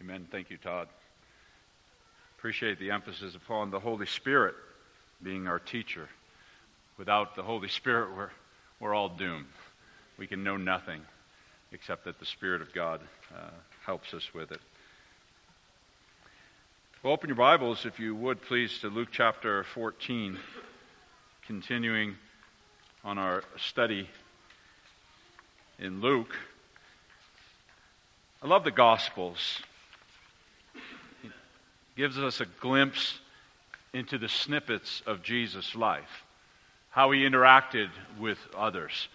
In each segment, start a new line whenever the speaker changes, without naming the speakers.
Amen. Thank you, Todd. Appreciate the emphasis upon the Holy Spirit being our teacher. Without the Holy Spirit, we're, we're all doomed. We can know nothing except that the Spirit of God uh, helps us with it. Well, open your Bibles, if you would, please, to Luke chapter 14, continuing on our study in Luke. I love the Gospels. Gives us a glimpse into the snippets of Jesus' life, how he interacted with others.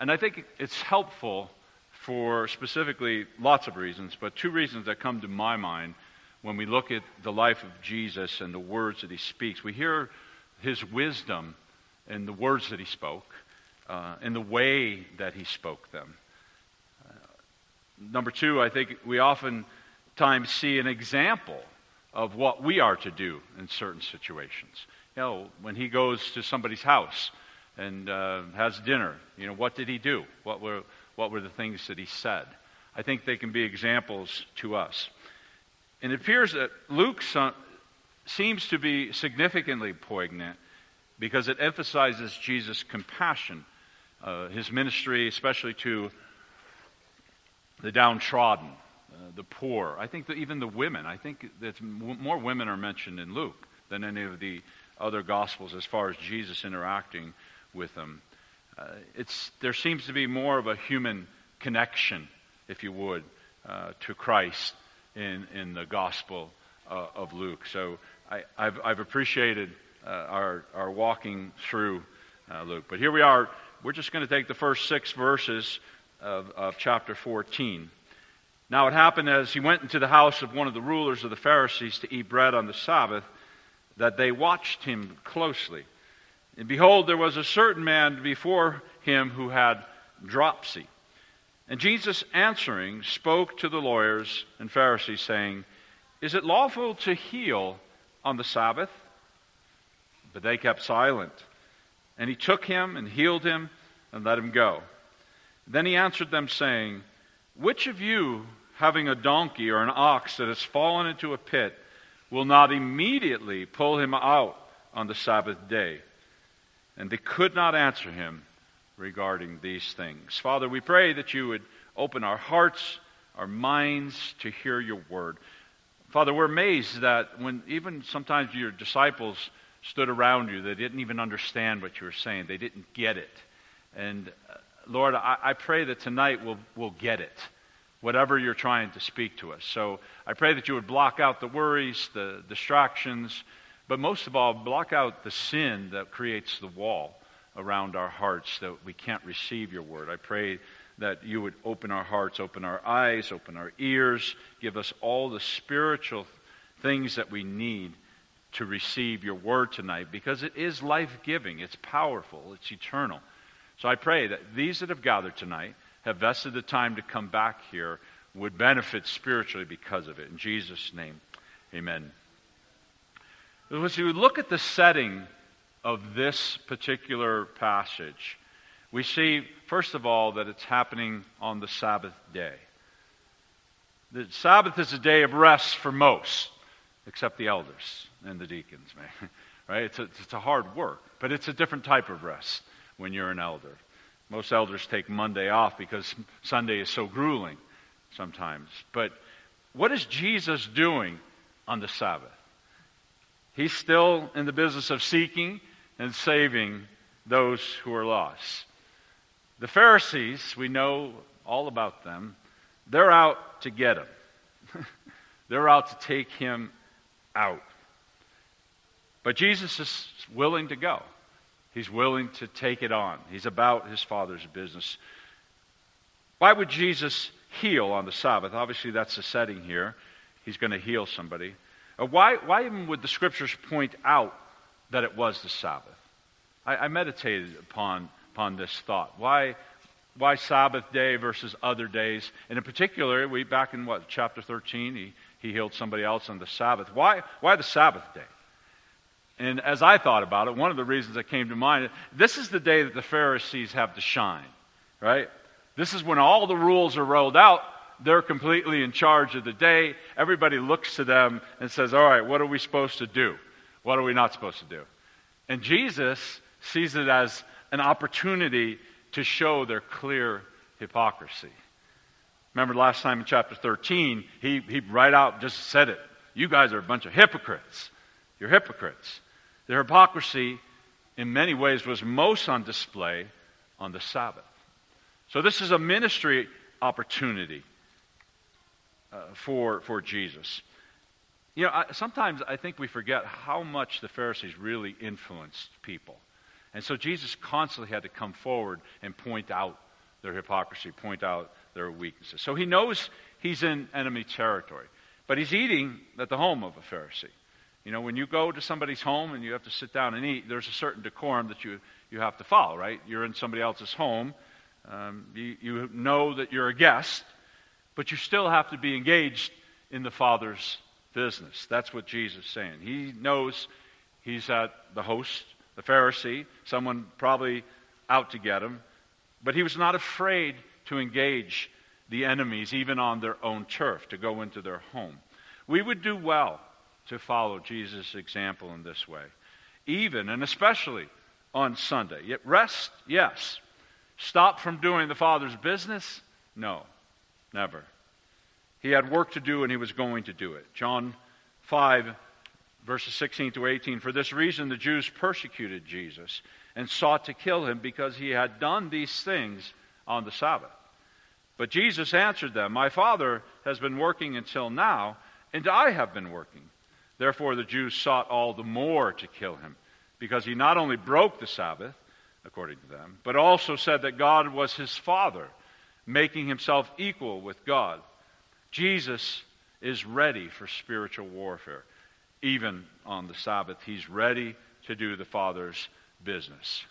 And I think it's helpful for specifically lots of reasons, but two reasons that come to my mind when we look at the life of Jesus and the words that he speaks. We hear his wisdom in the words that he spoke, uh, in the way that he spoke them. Uh, number two, I think we oftentimes see an example of what we are to do in certain situations. You know, when he goes to somebody's house and uh, has dinner, you know, what did he do? What were, what were the things that he said? I think they can be examples to us. And it appears that Luke seems to be significantly poignant because it emphasizes Jesus' compassion, uh, his ministry, especially to the downtrodden, the poor. I think that even the women, I think that more women are mentioned in Luke than any of the other gospels as far as Jesus interacting with them. Uh, it's, there seems to be more of a human connection, if you would, uh, to Christ in, in the gospel uh, of Luke. So I, have I've appreciated uh, our, our walking through uh, Luke. But here we are. We're just going to take the first six verses of, of chapter 14. Now it happened as he went into the house of one of the rulers of the Pharisees to eat bread on the Sabbath that they watched him closely. And behold, there was a certain man before him who had dropsy. And Jesus answering spoke to the lawyers and Pharisees, saying, Is it lawful to heal on the Sabbath? But they kept silent. And he took him and healed him and let him go. Then he answered them, saying, Which of you, having a donkey or an ox that has fallen into a pit, will not immediately pull him out on the Sabbath day? And they could not answer him regarding these things. Father, we pray that you would open our hearts, our minds to hear your word. Father, we're amazed that when even sometimes your disciples stood around you, they didn't even understand what you were saying. They didn't get it. And uh, Lord, I, I pray that tonight we'll, we'll get it, whatever you're trying to speak to us. So I pray that you would block out the worries, the distractions, but most of all, block out the sin that creates the wall around our hearts that we can't receive your word. I pray that you would open our hearts, open our eyes, open our ears, give us all the spiritual things that we need to receive your word tonight because it is life giving, it's powerful, it's eternal. So I pray that these that have gathered tonight have vested the time to come back here would benefit spiritually because of it. In Jesus' name, amen. As we look at the setting of this particular passage, we see, first of all, that it's happening on the Sabbath day. The Sabbath is a day of rest for most, except the elders and the deacons, right? It's a, it's a hard work, but it's a different type of rest when you're an elder. Most elders take Monday off because Sunday is so grueling sometimes. But what is Jesus doing on the Sabbath? He's still in the business of seeking and saving those who are lost. The Pharisees, we know all about them, they're out to get him. they're out to take him out. But Jesus is willing to go. He's willing to take it on. He's about his Father's business. Why would Jesus heal on the Sabbath? Obviously, that's the setting here. He's going to heal somebody. Uh, why, why even would the scriptures point out that it was the Sabbath? I, I meditated upon, upon this thought. Why, why Sabbath day versus other days? And in particular, we back in what chapter 13, he, he healed somebody else on the Sabbath. Why, why the Sabbath day? And as I thought about it, one of the reasons that came to mind, this is the day that the Pharisees have to shine, right? This is when all the rules are rolled out, they're completely in charge of the day. Everybody looks to them and says, All right, what are we supposed to do? What are we not supposed to do? And Jesus sees it as an opportunity to show their clear hypocrisy. Remember last time in chapter 13, he, he right out just said it. You guys are a bunch of hypocrites. You're hypocrites. Their hypocrisy, in many ways, was most on display on the Sabbath. So this is a ministry opportunity uh, for, for Jesus. You know, I, sometimes I think we forget how much the Pharisees really influenced people. And so Jesus constantly had to come forward and point out their hypocrisy, point out their weaknesses. So he knows he's in enemy territory. But he's eating at the home of a Pharisee. You know, when you go to somebody's home and you have to sit down and eat, there's a certain decorum that you, you have to follow, right? You're in somebody else's home. Um, you, you know that you're a guest, but you still have to be engaged in the Father's business. That's what Jesus is saying. He knows he's at the host, the Pharisee, someone probably out to get him, but he was not afraid to engage the enemies, even on their own turf, to go into their home. We would do well to follow Jesus' example in this way, even and especially on Sunday. Yet rest, yes. Stop from doing the Father's business? No, never. He had work to do and he was going to do it. John 5, verses 16 to 18. For this reason, the Jews persecuted Jesus and sought to kill him because he had done these things on the Sabbath. But Jesus answered them, My Father has been working until now, and I have been working. Therefore, the Jews sought all the more to kill him, because he not only broke the Sabbath, according to them, but also said that God was his Father, making himself equal with God. Jesus is ready for spiritual warfare. Even on the Sabbath, he's ready to do the Father's business.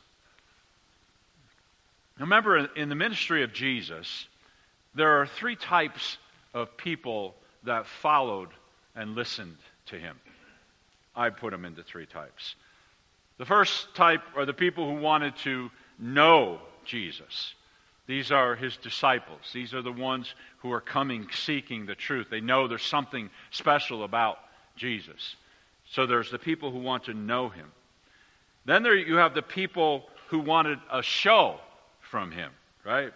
Remember, in the ministry of Jesus, there are three types of people that followed and listened to him. I put them into three types. The first type are the people who wanted to know Jesus. These are his disciples. These are the ones who are coming seeking the truth. They know there's something special about Jesus. So there's the people who want to know him. Then there you have the people who wanted a show from him, right?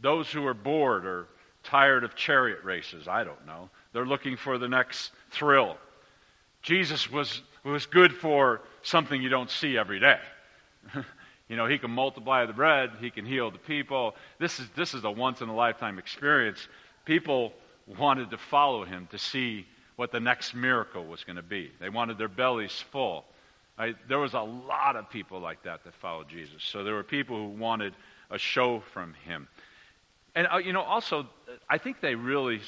Those who are bored or tired of chariot races, I don't know. They're looking for the next thrill. Jesus was, was good for something you don't see every day. you know, he can multiply the bread, he can heal the people. This is, this is a once in a lifetime experience. People wanted to follow him to see what the next miracle was going to be. They wanted their bellies full. There was a lot of people like that that followed Jesus. So there were people who wanted a show from him. And uh, you know, also, I think they really,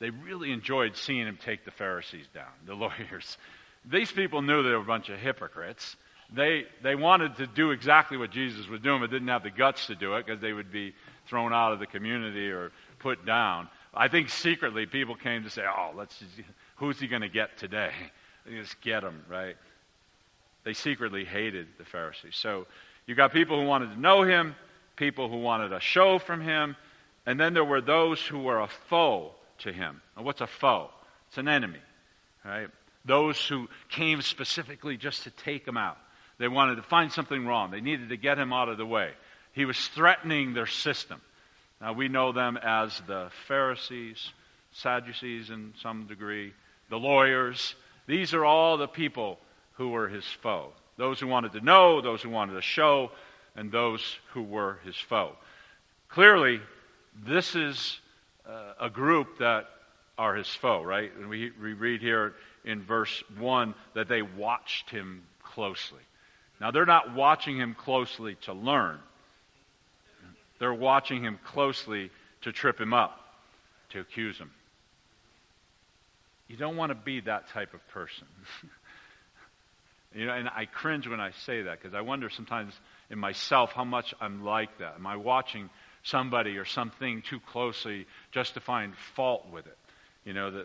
they really enjoyed seeing him take the Pharisees down, the lawyers. These people knew they were a bunch of hypocrites. They, they wanted to do exactly what Jesus was doing, but didn't have the guts to do it because they would be thrown out of the community or put down. I think secretly people came to say, "Oh, let's. Who's he going to get today? Just get him, right?" They secretly hated the Pharisees. So you got people who wanted to know him, people who wanted a show from him, and then there were those who were a foe to him. And what's a foe? It's an enemy, right? Those who came specifically just to take him out. They wanted to find something wrong. They needed to get him out of the way. He was threatening their system. Now, we know them as the Pharisees, Sadducees in some degree, the lawyers. These are all the people who were his foe. Those who wanted to know, those who wanted to show, and those who were his foe. Clearly, this is Uh, a group that are his foe, right? And we, we read here in verse 1 that they watched him closely. Now, they're not watching him closely to learn, they're watching him closely to trip him up, to accuse him. You don't want to be that type of person. you know, and I cringe when I say that because I wonder sometimes in myself how much I'm like that. Am I watching somebody or something too closely just to find fault with it. You know,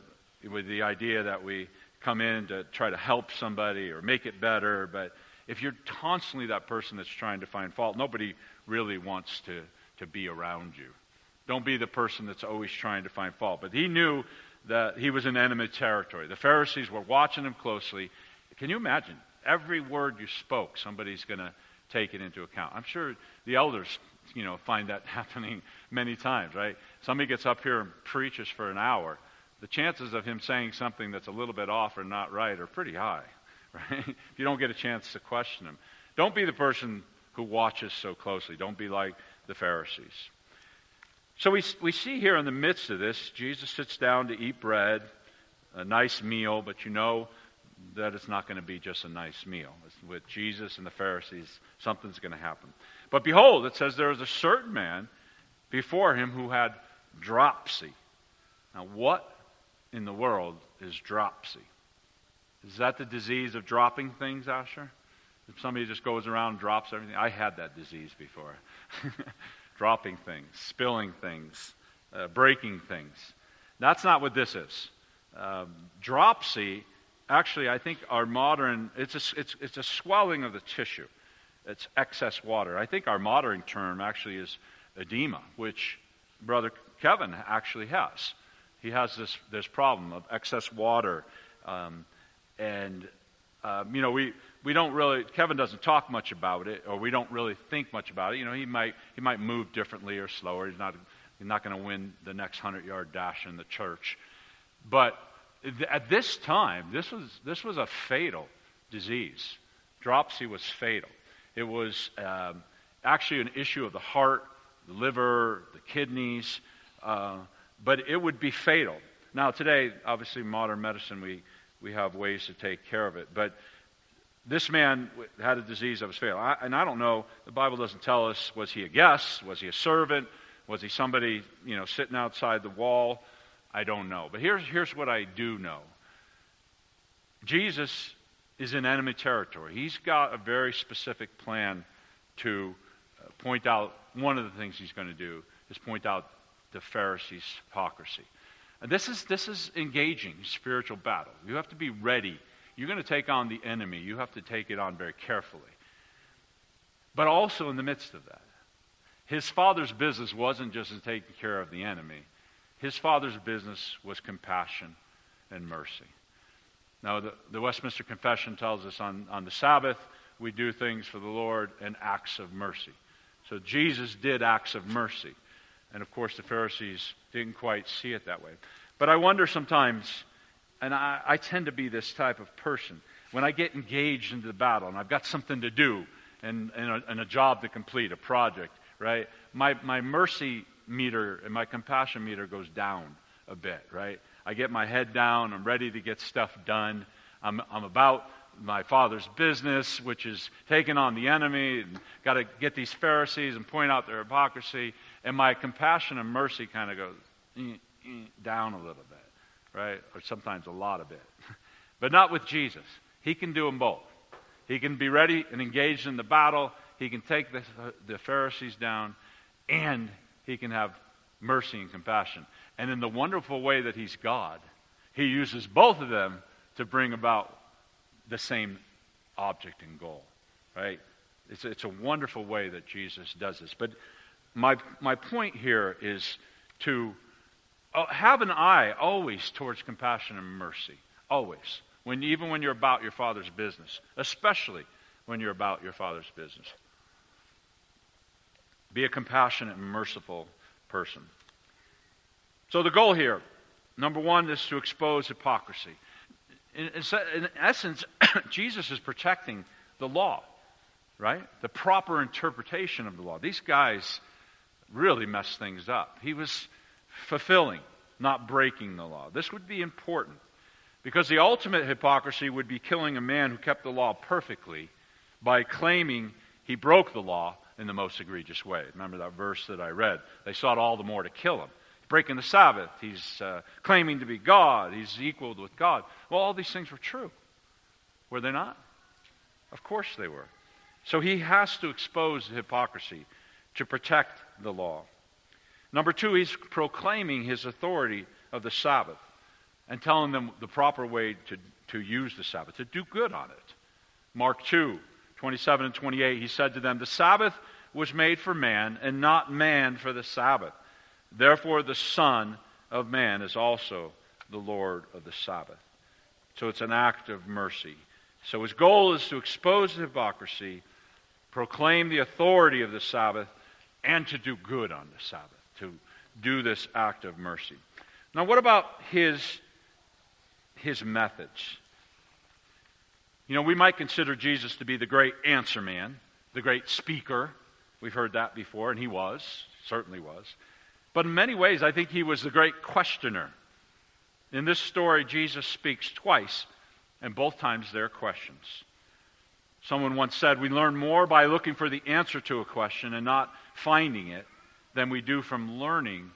with the idea that we come in to try to help somebody or make it better, but if you're constantly that person that's trying to find fault, nobody really wants to, to be around you. Don't be the person that's always trying to find fault. But he knew that he was in enemy territory. The Pharisees were watching him closely. Can you imagine? Every word you spoke, somebody's going to take it into account. I'm sure the elders, you know, find that happening many times, right? Somebody gets up here and preaches for an hour. The chances of him saying something that's a little bit off or not right are pretty high, right? if you don't get a chance to question him. Don't be the person who watches so closely. Don't be like the Pharisees. So we, we see here in the midst of this, Jesus sits down to eat bread, a nice meal, but you know that it's not going to be just a nice meal. With Jesus and the Pharisees, something's going to happen. But behold, it says there was a certain man before him who had dropsy. Now, what in the world is dropsy? Is that the disease of dropping things, Asher? If somebody just goes around and drops everything, I had that disease before. dropping things, spilling things, uh, breaking things. That's not what this is. Um, dropsy, actually, I think our modern, it's a, it's, it's a swelling of the tissue. It's excess water. I think our modern term actually is edema, which Brother Kevin actually has. He has this, this problem of excess water. Um, and, um, you know, we, we don't really, Kevin doesn't talk much about it, or we don't really think much about it. You know, he might, he might move differently or slower. He's not, he's not going to win the next 100 yard dash in the church. But at this time, this was, this was a fatal disease. Dropsy was fatal. It was um, actually an issue of the heart, the liver, the kidneys, uh, but it would be fatal. Now, today, obviously, modern medicine, we, we have ways to take care of it. But this man had a disease that was fatal. I, and I don't know, the Bible doesn't tell us, was he a guest? Was he a servant? Was he somebody, you know, sitting outside the wall? I don't know. But here's, here's what I do know Jesus is in enemy territory. He's got a very specific plan to uh, point out one of the things he's going to do is point out the Pharisees' hypocrisy. And this is, this is engaging spiritual battle. You have to be ready you're going to take on the enemy. You have to take it on very carefully. But also in the midst of that, his father's business wasn't just in taking care of the enemy. His father's business was compassion and mercy. Now, the, the Westminster Confession tells us on, on the Sabbath, we do things for the Lord and acts of mercy. So Jesus did acts of mercy. And of course, the Pharisees didn't quite see it that way. But I wonder sometimes and I, I tend to be this type of person. When I get engaged into the battle and I've got something to do and, and, a, and a job to complete, a project, right? My, my mercy meter and my compassion meter goes down a bit, right? I get my head down. I'm ready to get stuff done. I'm, I'm about my father's business, which is taking on the enemy and got to get these Pharisees and point out their hypocrisy. And my compassion and mercy kind of goes eh, eh, down a little bit right? Or sometimes a lot of it. but not with Jesus. He can do them both. He can be ready and engaged in the battle. He can take the, the Pharisees down, and he can have mercy and compassion. And in the wonderful way that he's God, he uses both of them to bring about the same object and goal, right? It's, it's a wonderful way that Jesus does this. But my, my point here is to Oh, have an eye always towards compassion and mercy. Always. When, even when you're about your Father's business, especially when you're about your Father's business. Be a compassionate and merciful person. So, the goal here, number one, is to expose hypocrisy. In, in essence, Jesus is protecting the law, right? The proper interpretation of the law. These guys really messed things up. He was fulfilling, not breaking the law. This would be important because the ultimate hypocrisy would be killing a man who kept the law perfectly by claiming he broke the law in the most egregious way. Remember that verse that I read? They sought all the more to kill him. Breaking the Sabbath, he's uh, claiming to be God, he's equal with God. Well, all these things were true. Were they not? Of course they were. So he has to expose the hypocrisy to protect the law. Number two, he's proclaiming his authority of the Sabbath and telling them the proper way to, to use the Sabbath, to do good on it. Mark 2, 27 and 28, he said to them, The Sabbath was made for man, and not man for the Sabbath. Therefore, the Son of Man is also the Lord of the Sabbath. So it's an act of mercy. So his goal is to expose hypocrisy, proclaim the authority of the Sabbath, and to do good on the Sabbath, to do this act of mercy. Now, what about his, his methods? You know, we might consider Jesus to be the great answer man, the great speaker. We've heard that before, and he was, certainly was. But in many ways, I think he was the great questioner. In this story, Jesus speaks twice, and both times there are questions. Someone once said, We learn more by looking for the answer to a question and not finding it than we do from learning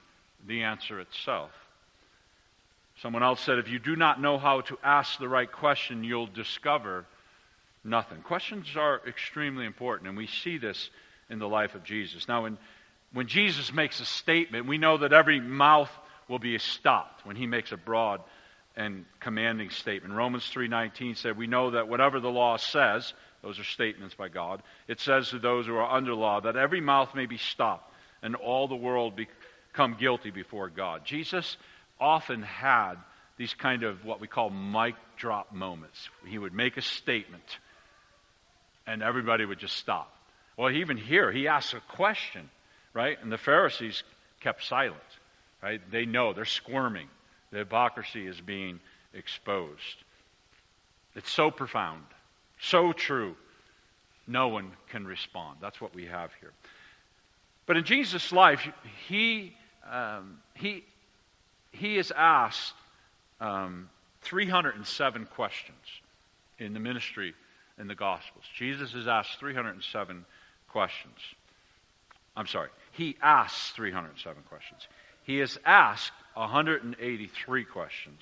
the answer itself. Someone else said, If you do not know how to ask the right question, you'll discover nothing. Questions are extremely important, and we see this in the life of Jesus. Now, when, when Jesus makes a statement, we know that every mouth will be stopped when he makes a broad and commanding statement. Romans 3:19 said, "We know that whatever the law says, those are statements by God, it says to those who are under law that every mouth may be stopped and all the world become guilty before God." Jesus often had these kind of what we call mic drop moments. He would make a statement and everybody would just stop. Well, even here, he asks a question, right? And the Pharisees kept silent, right? They know, they're squirming. The hypocrisy is being exposed. It's so profound, so true. No one can respond. That's what we have here. But in Jesus' life, he, um, he he is asked um, 307 questions in the ministry in the Gospels. Jesus is asked 307 questions. I'm sorry, he asks 307 questions. He is asked 183 questions.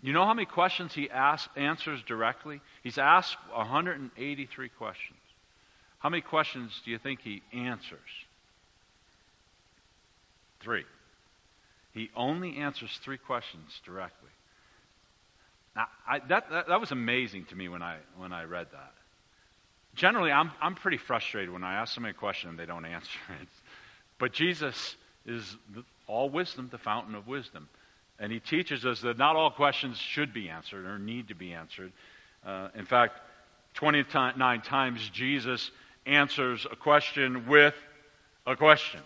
You know how many questions he asks, answers directly? He's asked 183 questions. How many questions do you think he answers? Three. He only answers three questions directly. Now, I, that, that, that was amazing to me when I, when I read that. Generally, I'm, I'm pretty frustrated when I ask somebody a question and they don't answer it. But Jesus is all wisdom, the fountain of wisdom. And he teaches us that not all questions should be answered or need to be answered. Uh, in fact, 29 times Jesus answers a question with a question,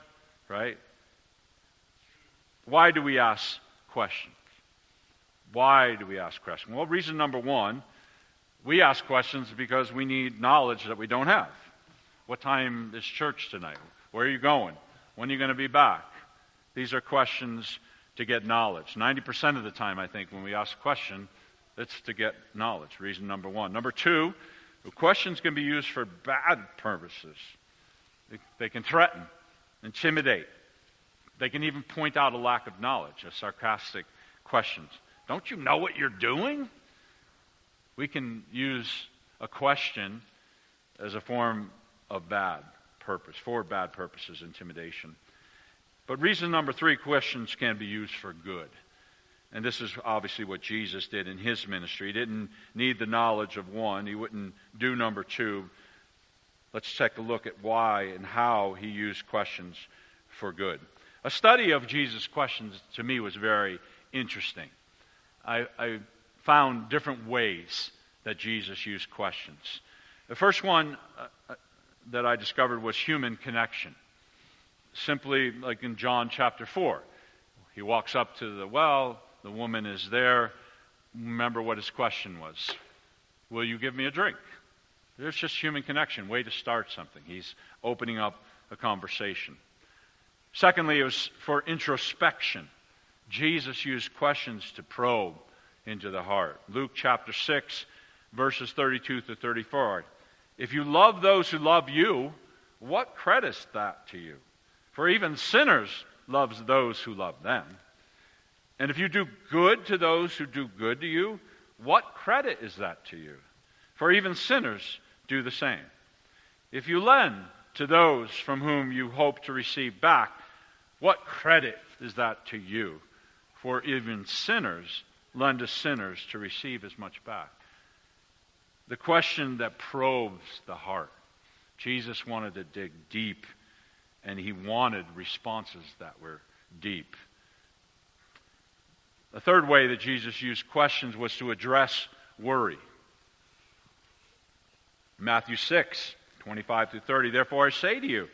right? Why do we ask questions? Why do we ask questions? Well, reason number one, we ask questions because we need knowledge that we don't have. What time is church tonight? Where are you going? When are you going to be back? These are questions to get knowledge. 90% of the time, I think, when we ask a question, it's to get knowledge. Reason number one. Number two, questions can be used for bad purposes. They, can threaten, intimidate, they can even point out a lack of knowledge, a sarcastic questions. Don't you know what you're doing? We can use a question as a form of bad purpose, for bad purposes, intimidation. But reason number three questions can be used for good. And this is obviously what Jesus did in his ministry. He didn't need the knowledge of one, he wouldn't do number two. Let's take a look at why and how he used questions for good. A study of Jesus' questions to me was very interesting. I, I found different ways that Jesus used questions. The first one uh, uh, that I discovered was human connection. Simply, like in John chapter 4, he walks up to the well, the woman is there. Remember what his question was Will you give me a drink? There's just human connection, way to start something. He's opening up a conversation. Secondly, it was for introspection. Jesus used questions to probe into the heart. Luke chapter 6, verses 32 to 34. If you love those who love you, what creditest that to you? For even sinners loves those who love them. And if you do good to those who do good to you, what credit is that to you? For even sinners do the same. If you lend to those from whom you hope to receive back, what credit is that to you? For even sinners lend to sinners to receive as much back. The question that probes the heart. Jesus wanted to dig deep, and he wanted responses that were deep. The third way that Jesus used questions was to address worry. Matthew 6, 25 through 30. Therefore, I say to you,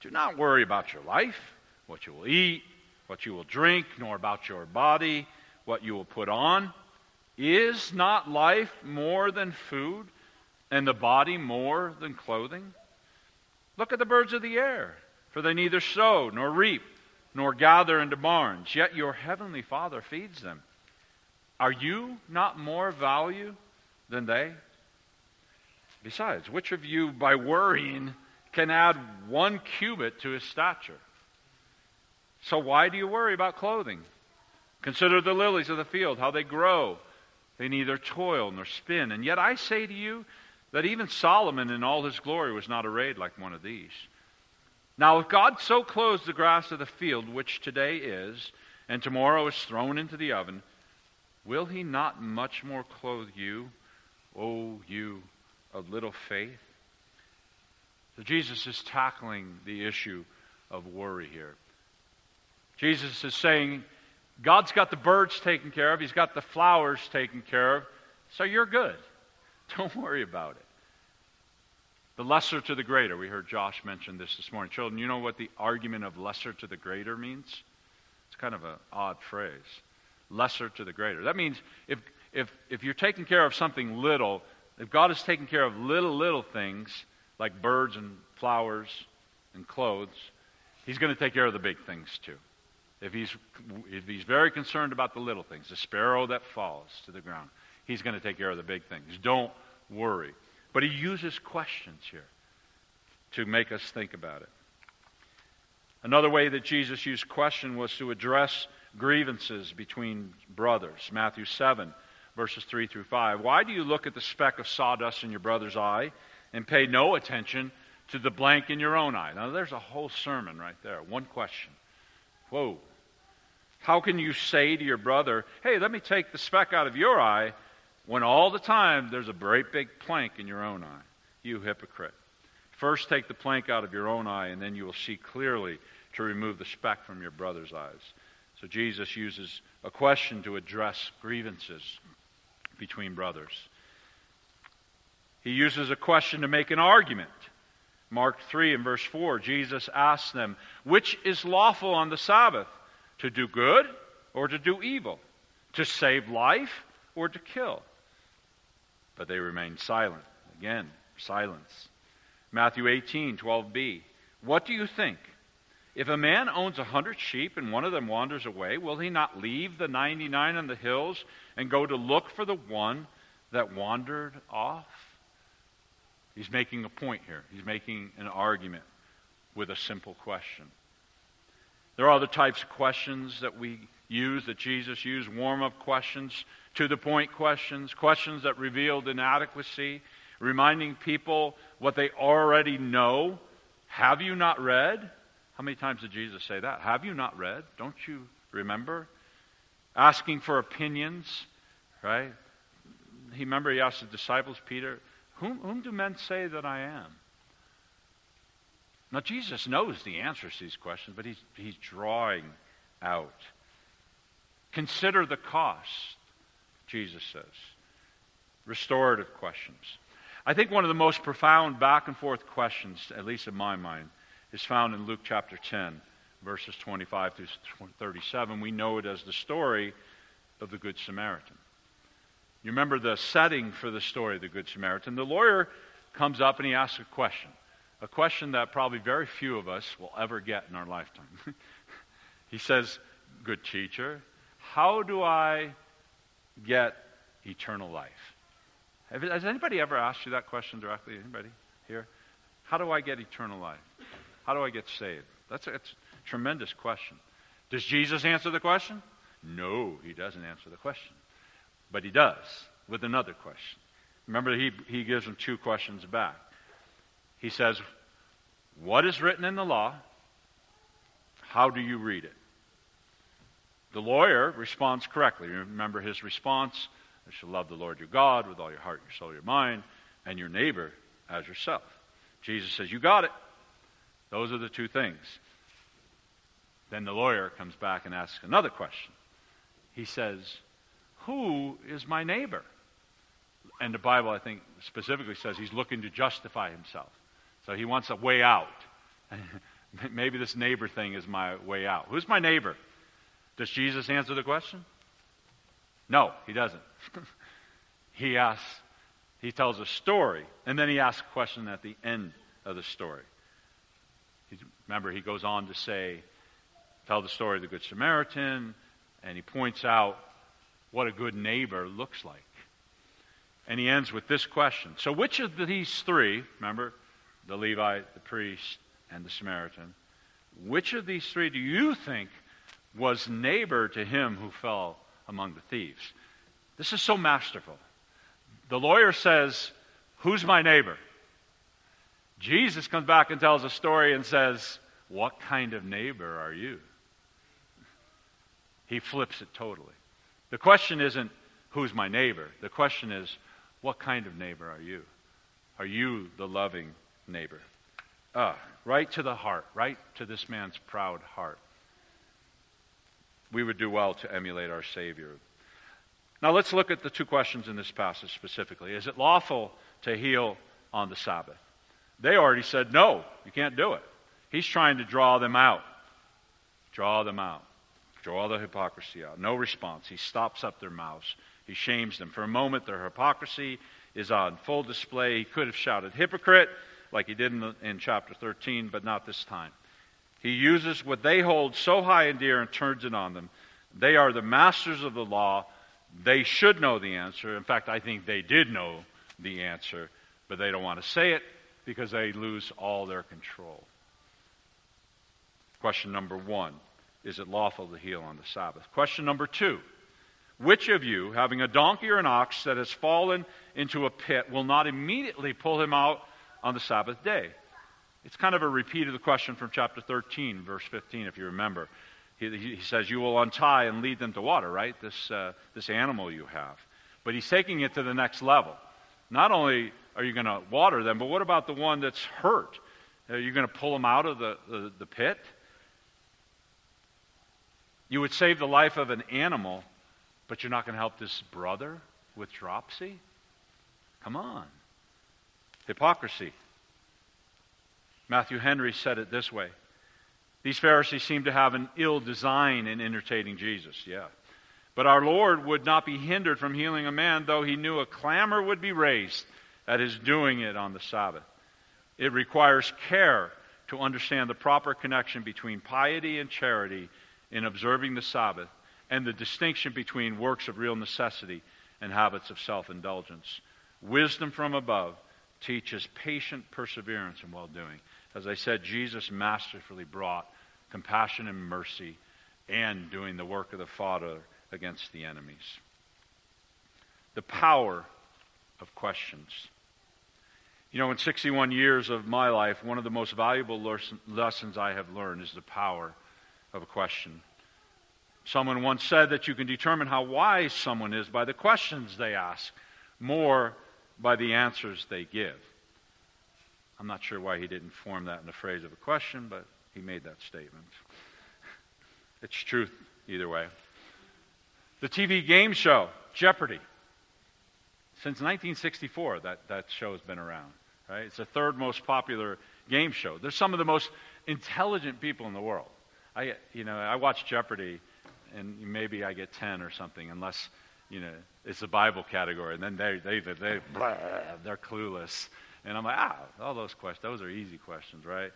do not worry about your life, what you will eat, what you will drink, nor about your body, what you will put on. Is not life more than food, and the body more than clothing? Look at the birds of the air, for they neither sow nor reap nor gather into barns, yet your heavenly Father feeds them. Are you not more value than they? Besides, which of you, by worrying, can add one cubit to his stature? So why do you worry about clothing? Consider the lilies of the field, how they grow. They neither toil nor spin. And yet I say to you that even Solomon in all his glory was not arrayed like one of these. Now, if God so clothes the grass of the field, which today is, and tomorrow is thrown into the oven, will he not much more clothe you, O you of little faith? So Jesus is tackling the issue of worry here. Jesus is saying, God's got the birds taken care of, He's got the flowers taken care of, so you're good. Don't worry about it. The lesser to the greater. We heard Josh mention this this morning. Children, you know what the argument of lesser to the greater means? It's kind of an odd phrase. Lesser to the greater. That means if, if, if you're taking care of something little, if God is taking care of little, little things like birds and flowers and clothes, He's going to take care of the big things too. If he's, if he's very concerned about the little things, the sparrow that falls to the ground, He's going to take care of the big things. Don't worry. But he uses questions here to make us think about it. Another way that Jesus used question was to address grievances between brothers. Matthew 7, verses 3 through 5. Why do you look at the speck of sawdust in your brother's eye and pay no attention to the blank in your own eye? Now, there's a whole sermon right there. One question. Whoa. How can you say to your brother, hey, let me take the speck out of your eye when all the time there's a great big plank in your own eye. You hypocrite. First take the plank out of your own eye, and then you will see clearly to remove the speck from your brother's eyes. So Jesus uses a question to address grievances between brothers. He uses a question to make an argument. Mark 3 and verse 4, Jesus asks them, Which is lawful on the Sabbath, to do good or to do evil, to save life or to kill? But they remained silent. Again, silence. Matthew 18, 12b. What do you think? If a man owns a hundred sheep and one of them wanders away, will he not leave the 99 on the hills and go to look for the one that wandered off? He's making a point here. He's making an argument with a simple question. There are other types of questions that we use, that Jesus used, warm up questions to the point questions, questions that revealed inadequacy, reminding people what they already know. Have you not read? How many times did Jesus say that? Have you not read? Don't you remember? Asking for opinions, right? He remember he asked the disciples, Peter, whom, whom do men say that I am? Now Jesus knows the answers to these questions, but he's, he's drawing out. Consider the cost. Jesus says. Restorative questions. I think one of the most profound back and forth questions, at least in my mind, is found in Luke chapter 10, verses 25 through 37. We know it as the story of the Good Samaritan. You remember the setting for the story of the Good Samaritan. The lawyer comes up and he asks a question, a question that probably very few of us will ever get in our lifetime. he says, Good teacher, how do I get eternal life? Has anybody ever asked you that question directly? Anybody here? How do I get eternal life? How do I get saved? That's a, that's a tremendous question. Does Jesus answer the question? No, he doesn't answer the question. But he does with another question. Remember, he, he gives them two questions back. He says, What is written in the law? How do you read it? The lawyer responds correctly. Remember his response you shall love the Lord your God with all your heart, your soul, your mind, and your neighbor as yourself. Jesus says, You got it. Those are the two things. Then the lawyer comes back and asks another question. He says, Who is my neighbor? And the Bible, I think, specifically says he's looking to justify himself. So he wants a way out. Maybe this neighbor thing is my way out. Who's my neighbor? Does Jesus answer the question? No, he doesn't. he asks, he tells a story, and then he asks a question at the end of the story. Remember, he goes on to say, tell the story of the Good Samaritan, and he points out what a good neighbor looks like. And he ends with this question. So, which of these three, remember, the Levite, the priest, and the Samaritan, which of these three do you think was neighbor to him who fell among the thieves? This is so masterful. The lawyer says, Who's my neighbor? Jesus comes back and tells a story and says, What kind of neighbor are you? He flips it totally. The question isn't, Who's my neighbor? The question is, What kind of neighbor are you? Are you the loving neighbor? Ah, right to the heart, right to this man's proud heart. We would do well to emulate our Savior. Now let's look at the two questions in this passage specifically. Is it lawful to heal on the Sabbath? They already said, no, you can't do it. He's trying to draw them out. Draw them out. Draw the hypocrisy out. No response. He stops up their mouths. He shames them. For a moment, their hypocrisy is on full display. He could have shouted, hypocrite, like he did in, the, in chapter 13, but not this time. He uses what they hold so high and dear and turns it on them. They are the masters of the law. They should know the answer. In fact, I think they did know the answer, but they don't want to say it because they lose all their control. Question number one Is it lawful to heal on the Sabbath? Question number two Which of you, having a donkey or an ox that has fallen into a pit, will not immediately pull him out on the Sabbath day? It's kind of a repeat of the question from chapter 13, verse 15, if you remember. He, he says, You will untie and lead them to water, right? This, uh, this animal you have. But he's taking it to the next level. Not only are you going to water them? But what about the one that's hurt? Are you going to pull them out of the, the, the pit? You would save the life of an animal, but you're not going to help this brother with dropsy? Come on. Hypocrisy. Matthew Henry said it this way These Pharisees seem to have an ill design in entertaining Jesus. Yeah. But our Lord would not be hindered from healing a man, though he knew a clamor would be raised at his doing it on the Sabbath. It requires care to understand the proper connection between piety and charity in observing the Sabbath and the distinction between works of real necessity and habits of self indulgence. Wisdom from above teaches patient perseverance and well doing. As I said, Jesus masterfully brought compassion and mercy and doing the work of the Father against the enemies. The power of questions. You know, in 61 years of my life, one of the most valuable lessons I have learned is the power of a question. Someone once said that you can determine how wise someone is by the questions they ask, more by the answers they give. I'm not sure why he didn't form that in the phrase of a question, but he made that statement. It's truth either way. The TV game show, Jeopardy! Since 1964, that, that show has been around. Right? It's the third most popular game show. There's some of the most intelligent people in the world. I, you know, I watch Jeopardy, and maybe I get 10 or something, unless, you know, it's a Bible category. And then they, they, they, they blah, they're clueless. And I'm like, ah, all those questions, those are easy questions, right?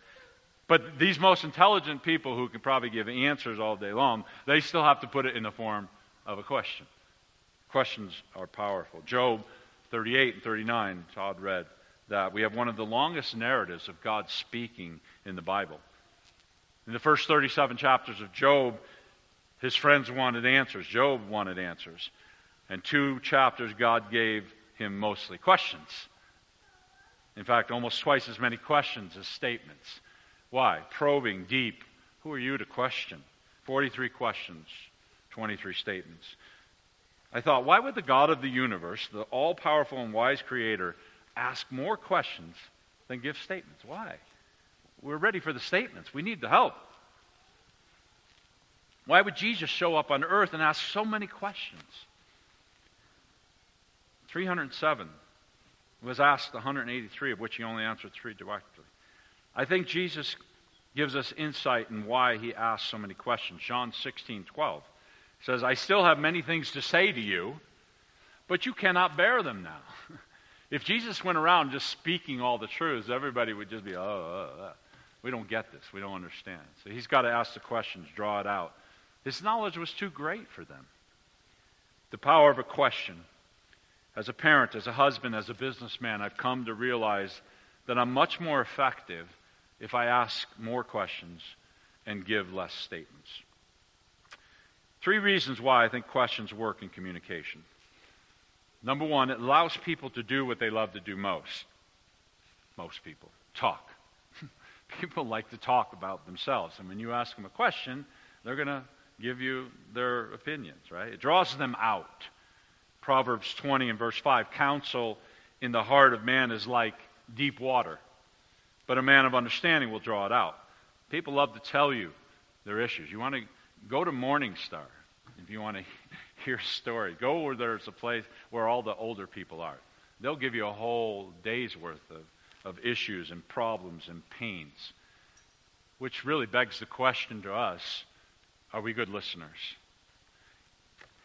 But these most intelligent people who can probably give answers all day long, they still have to put it in the form of a question. Questions are powerful. Job 38 and 39, Todd read that we have one of the longest narratives of God speaking in the Bible. In the first 37 chapters of Job, his friends wanted answers. Job wanted answers. And two chapters, God gave him mostly questions. In fact, almost twice as many questions as statements. Why? Probing, deep. Who are you to question? 43 questions, 23 statements. I thought, why would the God of the universe, the all powerful and wise creator, ask more questions than give statements? Why? We're ready for the statements. We need the help. Why would Jesus show up on earth and ask so many questions? 307 was asked 183, of which he only answered three directly. I think Jesus gives us insight in why he asked so many questions. John 16, 12 says, I still have many things to say to you, but you cannot bear them now. if Jesus went around just speaking all the truths, everybody would just be, oh, oh, oh, oh. we don't get this. We don't understand. So he's got to ask the questions, draw it out. His knowledge was too great for them. The power of a question. As a parent, as a husband, as a businessman, I've come to realize that I'm much more effective if I ask more questions and give less statements. Three reasons why I think questions work in communication. Number one, it allows people to do what they love to do most. Most people talk. people like to talk about themselves. And when you ask them a question, they're going to give you their opinions, right? It draws them out. Proverbs 20 and verse 5 counsel in the heart of man is like deep water but a man of understanding will draw it out. People love to tell you their issues. You want to go to Morningstar if you want to hear a story. Go where there's a place where all the older people are. They'll give you a whole day's worth of, of issues and problems and pains, which really begs the question to us are we good listeners?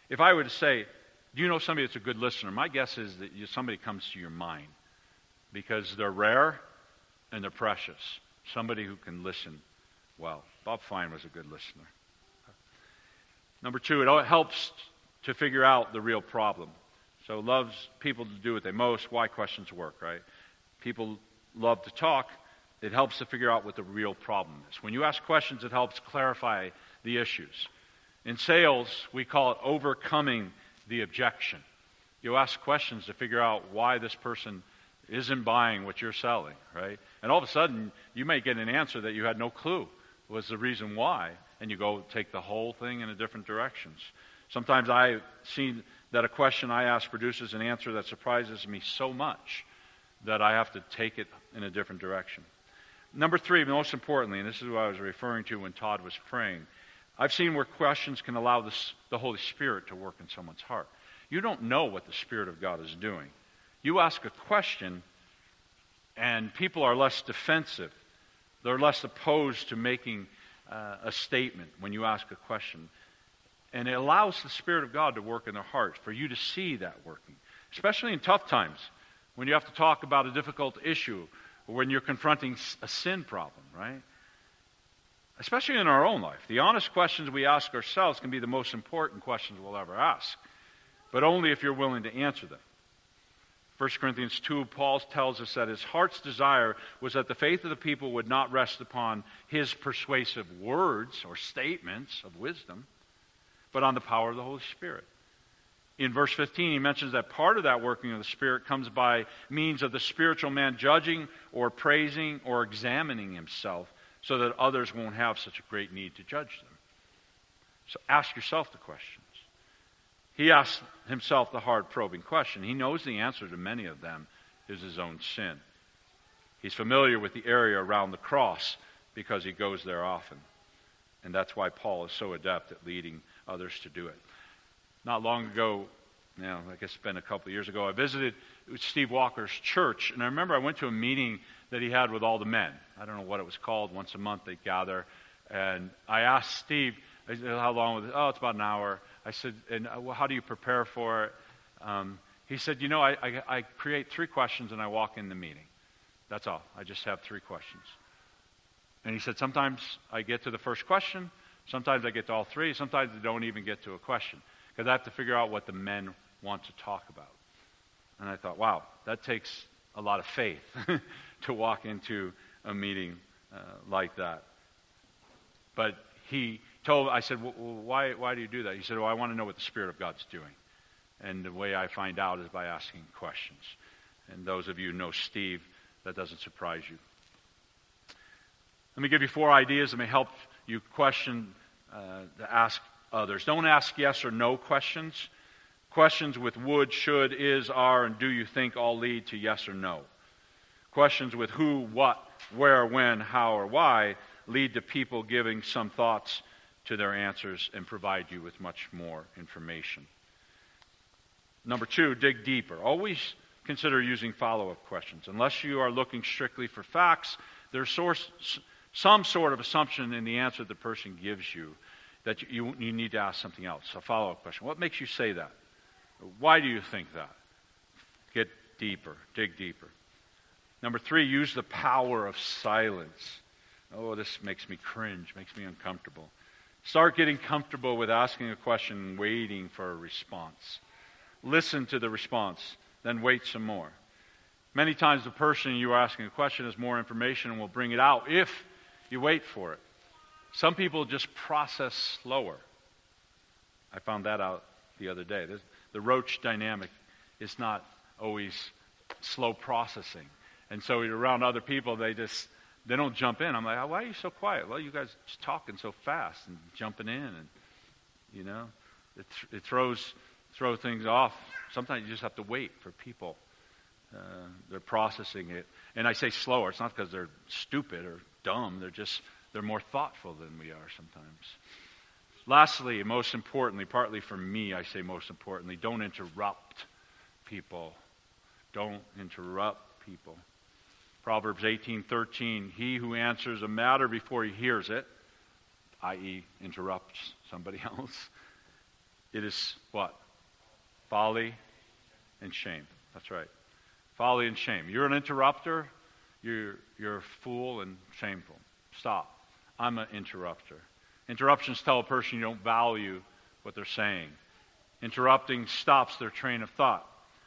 If I were to say, do you know somebody that's a good listener? My guess is that somebody comes to your mind because they're rare and they're precious. Somebody who can listen well. Bob Fine was a good listener. Number two, it helps to figure out the real problem. So loves people to do what they most. Why questions work, right? People love to talk. It helps to figure out what the real problem is. When you ask questions, it helps clarify the issues. In sales, we call it overcoming the objection. You ask questions to figure out why this person isn't buying what you're selling, right? And all of a sudden, you may get an answer that you had no clue was the reason why, and you go take the whole thing in a different directions. Sometimes I've seen that a question I ask produces an answer that surprises me so much that I have to take it in a different direction. Number three, most importantly, and this is what I was referring to when Todd was praying, I've seen where questions can allow this, the Holy Spirit to work in someone's heart. You don't know what the Spirit of God is doing. You ask a question, and people are less defensive. They're less opposed to making uh, a statement when you ask a question. And it allows the Spirit of God to work in their hearts, for you to see that working, especially in tough times when you have to talk about a difficult issue or when you're confronting a sin problem, right? Especially in our own life. The honest questions we ask ourselves can be the most important questions we'll ever ask, but only if you're willing to answer them. 1 Corinthians 2, Paul tells us that his heart's desire was that the faith of the people would not rest upon his persuasive words or statements of wisdom, but on the power of the Holy Spirit. In verse 15, he mentions that part of that working of the Spirit comes by means of the spiritual man judging or praising or examining himself so that others won't have such a great need to judge them. So ask yourself the questions. he asks himself the hard probing question. He knows the answer to many of them is his own sin. He's familiar with the area around the cross because he goes there often. And that's why Paul is so adept at leading others to do it. Not long ago, now I guess it's been a couple of years ago, I visited Steve Walker's church, and I remember I went to a meeting that he had with all the men. I don't know what it was called. Once a month they gather, and I asked Steve, "How long was it?" Oh, it's about an hour. I said, and uh, well, how do you prepare for it? Um, he said, you know, I, I, I create three questions and I walk in the meeting. That's all. I just have three questions. And he said, sometimes I get to the first question, sometimes I get to all three, sometimes I don't even get to a question because I have to figure out what the men want to talk about. And I thought, wow, that takes a lot of faith to walk into a meeting uh, like that. But he told, I said, well, why, why do you do that? He said, well, I want to know what the Spirit of God's doing. And the way I find out is by asking questions. And those of you know Steve, that doesn't surprise you. Let me give you four ideas that may help you question uh, to ask others. Don't ask yes or no questions. Questions with would, should, is, are, and do you think all lead to yes or no. Questions with who, what, where, when, how, or why lead to people giving some thoughts to their answers and provide you with much more information. Number two, dig deeper. Always consider using follow up questions. Unless you are looking strictly for facts, there's source, some sort of assumption in the answer the person gives you that you, you need to ask something else, a follow up question. What makes you say that? Why do you think that? Get deeper, dig deeper. Number three, use the power of silence. Oh, this makes me cringe, makes me uncomfortable. Start getting comfortable with asking a question and waiting for a response. Listen to the response, then wait some more. Many times, the person you are asking a question has more information and will bring it out if you wait for it. Some people just process slower. I found that out the other day. The roach dynamic is not always slow processing. And so you're around other people, they just they don't jump in. I'm like, why are you so quiet? Well, you guys just talking so fast and jumping in, and you know, it, th- it throws throw things off. Sometimes you just have to wait for people. Uh, they're processing it, and I say slower. It's not because they're stupid or dumb. They're just they're more thoughtful than we are sometimes. Lastly, most importantly, partly for me, I say most importantly, don't interrupt people. Don't interrupt people. Proverbs 18:13, he who answers a matter before he hears it, i.e. interrupts somebody else, it is what? Folly and shame. That's right. Folly and shame. You're an interrupter, you're, you're a fool and shameful. Stop. I'm an interrupter. Interruptions tell a person you don't value what they're saying. Interrupting stops their train of thought.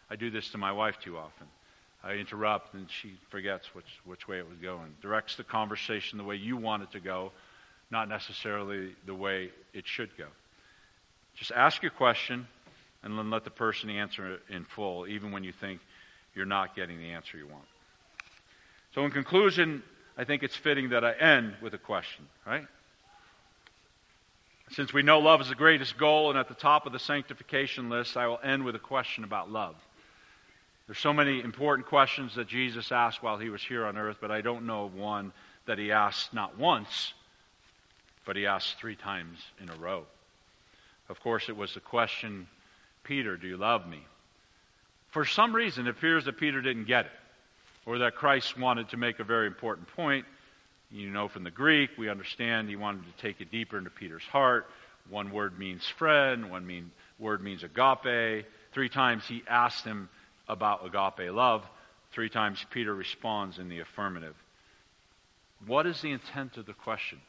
I do this to my wife too often. I interrupt and she forgets which, which way it was going. Directs the conversation the way you want it to go, not necessarily the way it should go. Just ask your question and then let the person answer it in full, even when you think you're not getting the answer you want. So, in conclusion, I think it's fitting that I end with a question, right? Since we know love is the greatest goal and at the top of the sanctification list, I will end with a question about love. There's so many important questions that Jesus asked while he was here on earth, but I don't know of one that he asked not once, but he asked three times in a row. Of course, it was the question, Peter, do you love me? For some reason, it appears that Peter didn't get it, or that Christ wanted to make a very important point. You know from the Greek, we understand he wanted to take it deeper into Peter's heart. One word means friend, one mean, word means agape. Three times he asked him, about agape love, three times Peter responds in the affirmative. What is the intent of the question?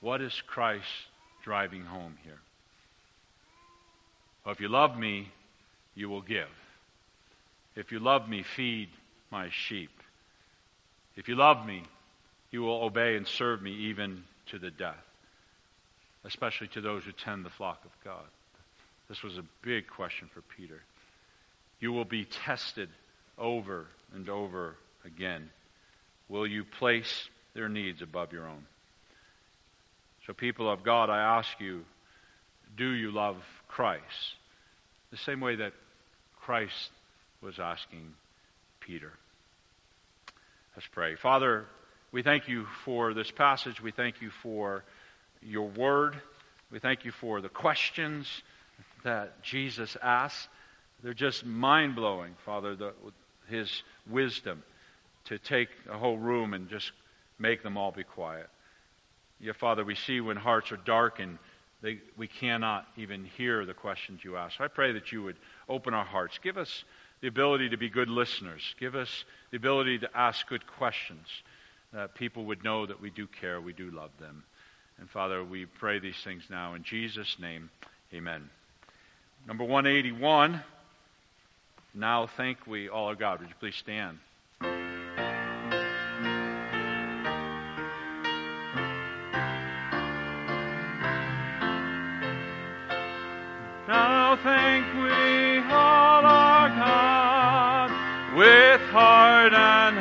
What is Christ driving home here? Well, if you love me, you will give. If you love me, feed my sheep. If you love me, you will obey and serve me even to the death, especially to those who tend the flock of God. This was a big question for Peter. You will be tested over and over again. Will you place their needs above your own? So, people of God, I ask you, do you love Christ? The same way that Christ was asking Peter. Let's pray. Father, we thank you for this passage. We thank you for your word. We thank you for the questions that Jesus asked. They're just mind blowing, Father, the, His wisdom to take a whole room and just make them all be quiet. Yeah, Father, we see when hearts are darkened, they, we cannot even hear the questions you ask. I pray that you would open our hearts. Give us the ability to be good listeners. Give us the ability to ask good questions. That people would know that we do care, we do love them. And Father, we pray these things now in Jesus' name. Amen. Number 181. Now thank we all our God. Would you please stand? Now thank we all our God with heart and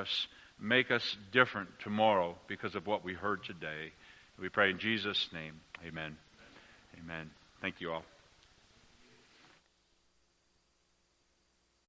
us, make us different tomorrow because of what we heard today. We pray in Jesus' name. Amen. Amen. Thank you all.